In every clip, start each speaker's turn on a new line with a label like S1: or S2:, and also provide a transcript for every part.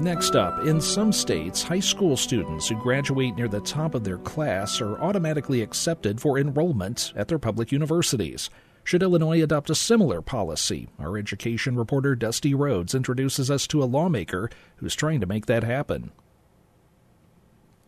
S1: Next up, in some states, high school students who graduate near the top of their class are automatically accepted for enrollment at their public universities. Should Illinois adopt a similar policy? Our education reporter Dusty Rhodes introduces us to a lawmaker who's trying to make that happen.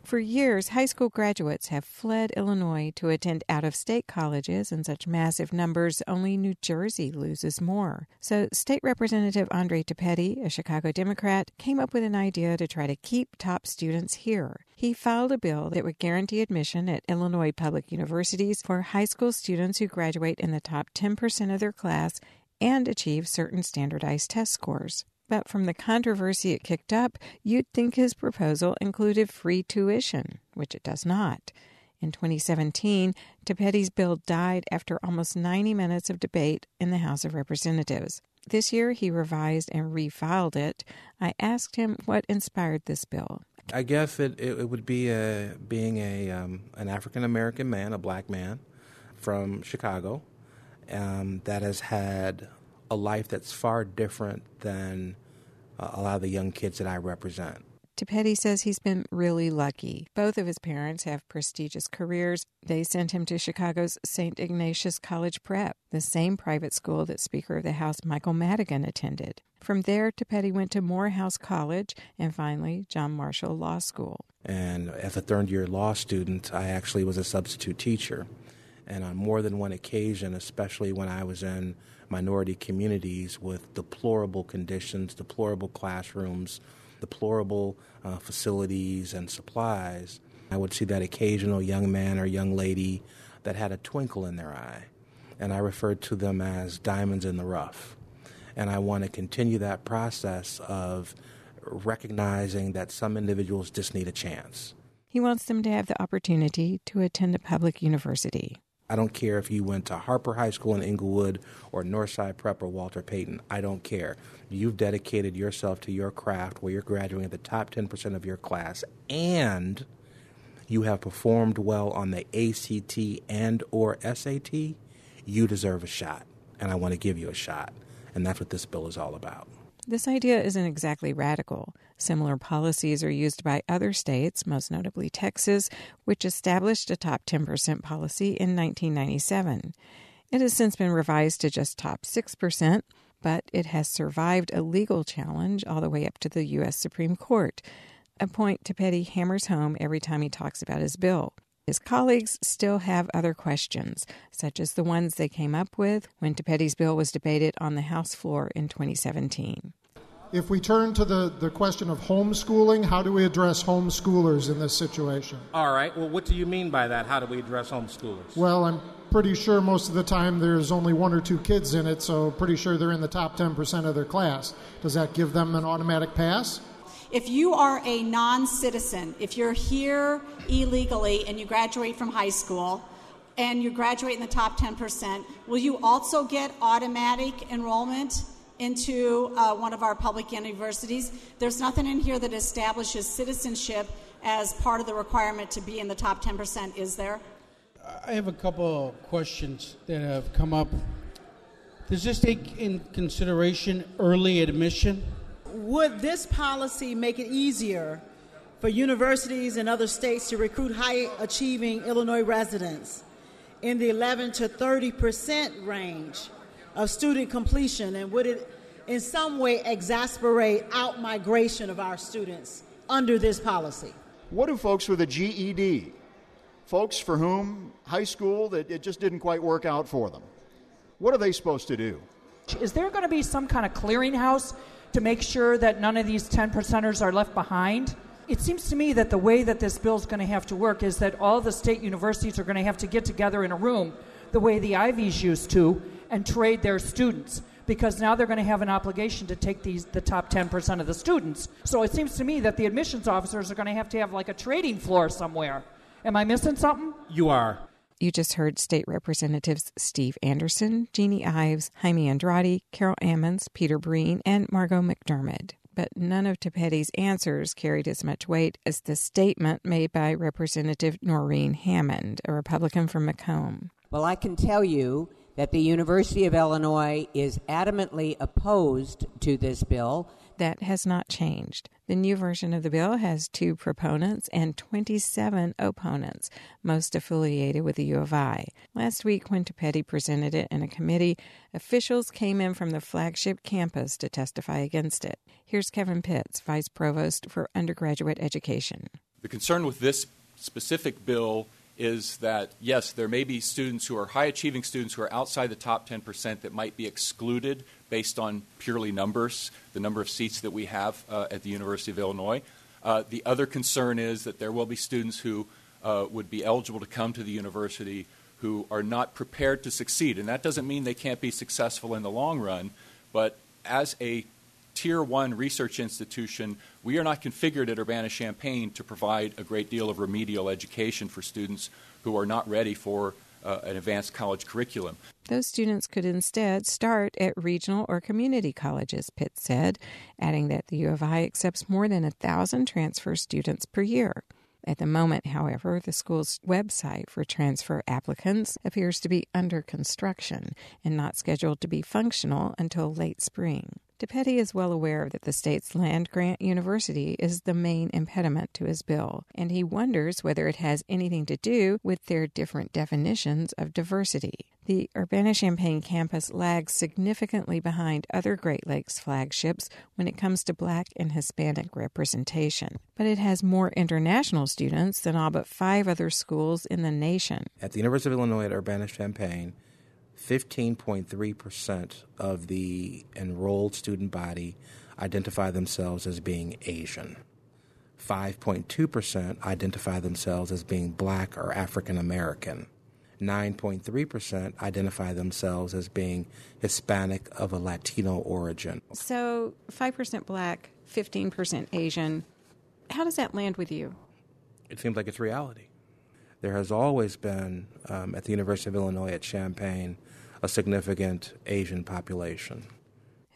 S2: For years, high school graduates have fled Illinois to attend out of state colleges in such massive numbers, only New Jersey loses more. So, State Representative Andre Thapedi, a Chicago Democrat, came up with an idea to try to keep top students here. He filed a bill that would guarantee admission at Illinois public universities for high school students who graduate in the top 10% of their class and achieve certain standardized test scores. But from the controversy it kicked up, you'd think his proposal included free tuition, which it does not. In 2017, Thapedi's bill died after almost 90 minutes of debate in the House of Representatives. This year, he revised and refiled it. I asked him what inspired this bill.
S3: I guess it, it, would be a, being a um, an African American man, a black man from Chicago, um, that has had a life that's far different than uh, a lot of the young kids that I represent.
S2: Thapedi says he's been really lucky. Both of his parents have prestigious careers. They sent him to Chicago's St. Ignatius College Prep, the same private school that Speaker of the House Michael Madigan attended. From there, Thapedi went to Morehouse College and finally John Marshall Law School.
S3: And as a third year law student, I actually was a substitute teacher. And on more than one occasion, especially when I was in minority communities with deplorable conditions, deplorable classrooms, deplorable uh, facilities and supplies, I would see that occasional young man or young lady that had a twinkle in their eye. And I referred to them as diamonds in the rough. And I want to continue that process of recognizing that some individuals just need a chance.
S2: He wants them to have the opportunity to attend a public university.
S3: I don't care if you went to Harper High School in Englewood or Northside Prep or Walter Payton. I don't care. You've dedicated yourself to your craft where you're graduating at the top 10% of your class and you have performed well on the ACT and or SAT, you deserve a shot and I want to give you a shot. And that's what this bill is all about.
S2: This idea isn't exactly radical. Similar policies are used by other states, most notably Texas, which established a top 10% policy in 1997. It has since been revised to just top 6%, but it has survived a legal challenge all the way up to the U.S. Supreme Court, a point Thapedi hammers home every time he talks about his bill. His colleagues still have other questions, such as the ones they came up with when Thapedi's bill was debated on the House floor in 2017.
S4: If we turn to the, the question of homeschooling, how do we address homeschoolers in this situation?
S5: All right. Well, what do you mean by that? How do we address homeschoolers?
S4: Well, I'm pretty sure most of the time there's only one or two kids in it, so pretty sure they're in the top 10% of their class. Does that give them an automatic pass?
S6: If you are a non citizen, if you're here illegally and you graduate from high school and you graduate in the top 10%, will you also get automatic enrollment into uh, one of our public universities? There's nothing in here that establishes citizenship as part of the requirement to be in the top 10%, is there?
S7: I have a couple of questions that have come up. Does this take in consideration early admission?
S8: Would this policy make it easier for universities and other states to recruit high achieving Illinois residents in the 11 to 30 percent range of student completion? And would it in some way exasperate out migration of our students under this policy?
S9: What do folks with a GED, folks for whom high school, that it just didn't quite work out for them, what are they supposed to do?
S10: Is there going to be some kind of clearinghouse to make sure that none of these 10 percenters are left behind. It seems to me that the way that this bill is going to have to work is that all the state universities are going to have to get together in a room the way the Ivies used to and trade their students because now they're going to have an obligation to take these the top 10% of the students. So it seems to me that the admissions officers are going to have to have like a trading floor somewhere. Am I missing something?
S5: You are.
S2: You just heard State Representatives Steve Anderson, Jeannie Ives, Jaime Andrade, Carol Ammons, Peter Breen, and Margo McDermed. But none of Thapedi's answers carried as much weight as the statement made by Representative Norine Hammond, a Republican from Macomb.
S11: Well, I can tell you that the University of Illinois is adamantly opposed to this bill.
S2: That has not changed. The new version of the bill has two proponents and 27 opponents, most affiliated with the U of I. Last week, when Thapedi presented it in a committee, officials came in from the flagship campus to testify against it. Here's Kevin Pitts, Vice Provost for Undergraduate Education.
S12: The concern with this specific bill is that, yes, there may be students who are high achieving students who are outside the top 10% that might be excluded based on purely numbers, the number of seats that we have uh, at the University of Illinois. Uh, the other concern is that there will be students who uh, would be eligible to come to the university who are not prepared to succeed. And that doesn't mean they can't be successful in the long run, but as a tier one research institution, we are not configured at Urbana Champaign to provide a great deal of remedial education for students who are not ready for uh, an advanced college curriculum.
S2: Those students could instead start at regional or community colleges, Pitt said, adding that the U of I accepts more than a thousand transfer students per year. At the moment, however, the school's website for transfer applicants appears to be under construction and not scheduled to be functional until late spring. Thapedi is well aware that the state's land grant university is the main impediment to his bill, and he wonders whether it has anything to do with their different definitions of diversity. The Urbana Champaign campus lags significantly behind other Great Lakes flagships when it comes to black and Hispanic representation, but it has more international students than all but five other schools in the nation.
S3: At the University of Illinois at Urbana Champaign, 15.3% of the enrolled student body identify themselves as being Asian. 5.2% identify themselves as being black or African American. 9.3% identify themselves as being Hispanic of a Latino origin.
S2: So 5% black, 15% Asian. How does that land with you?
S3: It seems like it's reality. There has always been, um, at the University of Illinois at Champaign, a significant Asian population.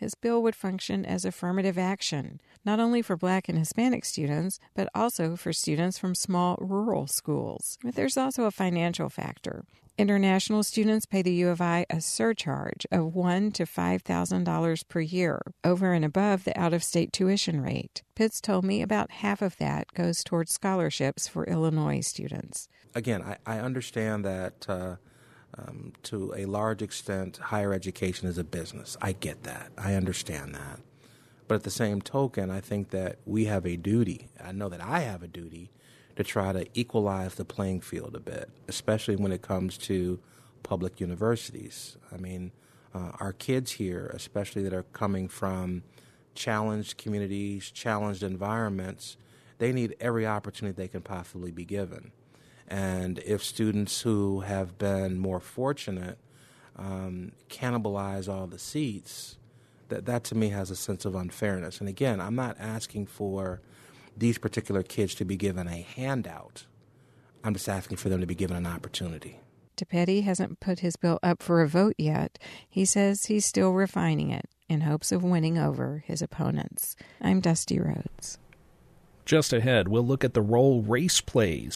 S2: His bill would function as affirmative action, not only for black and Hispanic students, but also for students from small rural schools. But there's also a financial factor. International students pay the U of I a surcharge of one to five thousand dollars per year, over and above the out-of-state tuition rate. Pitts told me about half of that goes towards scholarships for Illinois students.
S3: Again, I, I understand that uh, um, to a large extent, higher education is a business. I get that. I understand that. But at the same token, I think that we have a duty. I know that I have a duty to try to equalize the playing field a bit, especially when it comes to public universities. I mean, uh, our kids here, especially that are coming from challenged communities, challenged environments, they need every opportunity they can possibly be given. And if students who have been more fortunate um, cannibalize all the seats, that, that to me has a sense of unfairness. And again, I'm not asking for these particular kids to be given a handout. I'm just asking for them to be given an opportunity.
S2: Thapedi hasn't put his bill up for a vote yet. He says he's still refining it in hopes of winning over his opponents. I'm Dusty Rhodes.
S1: Just ahead, we'll look at the role race plays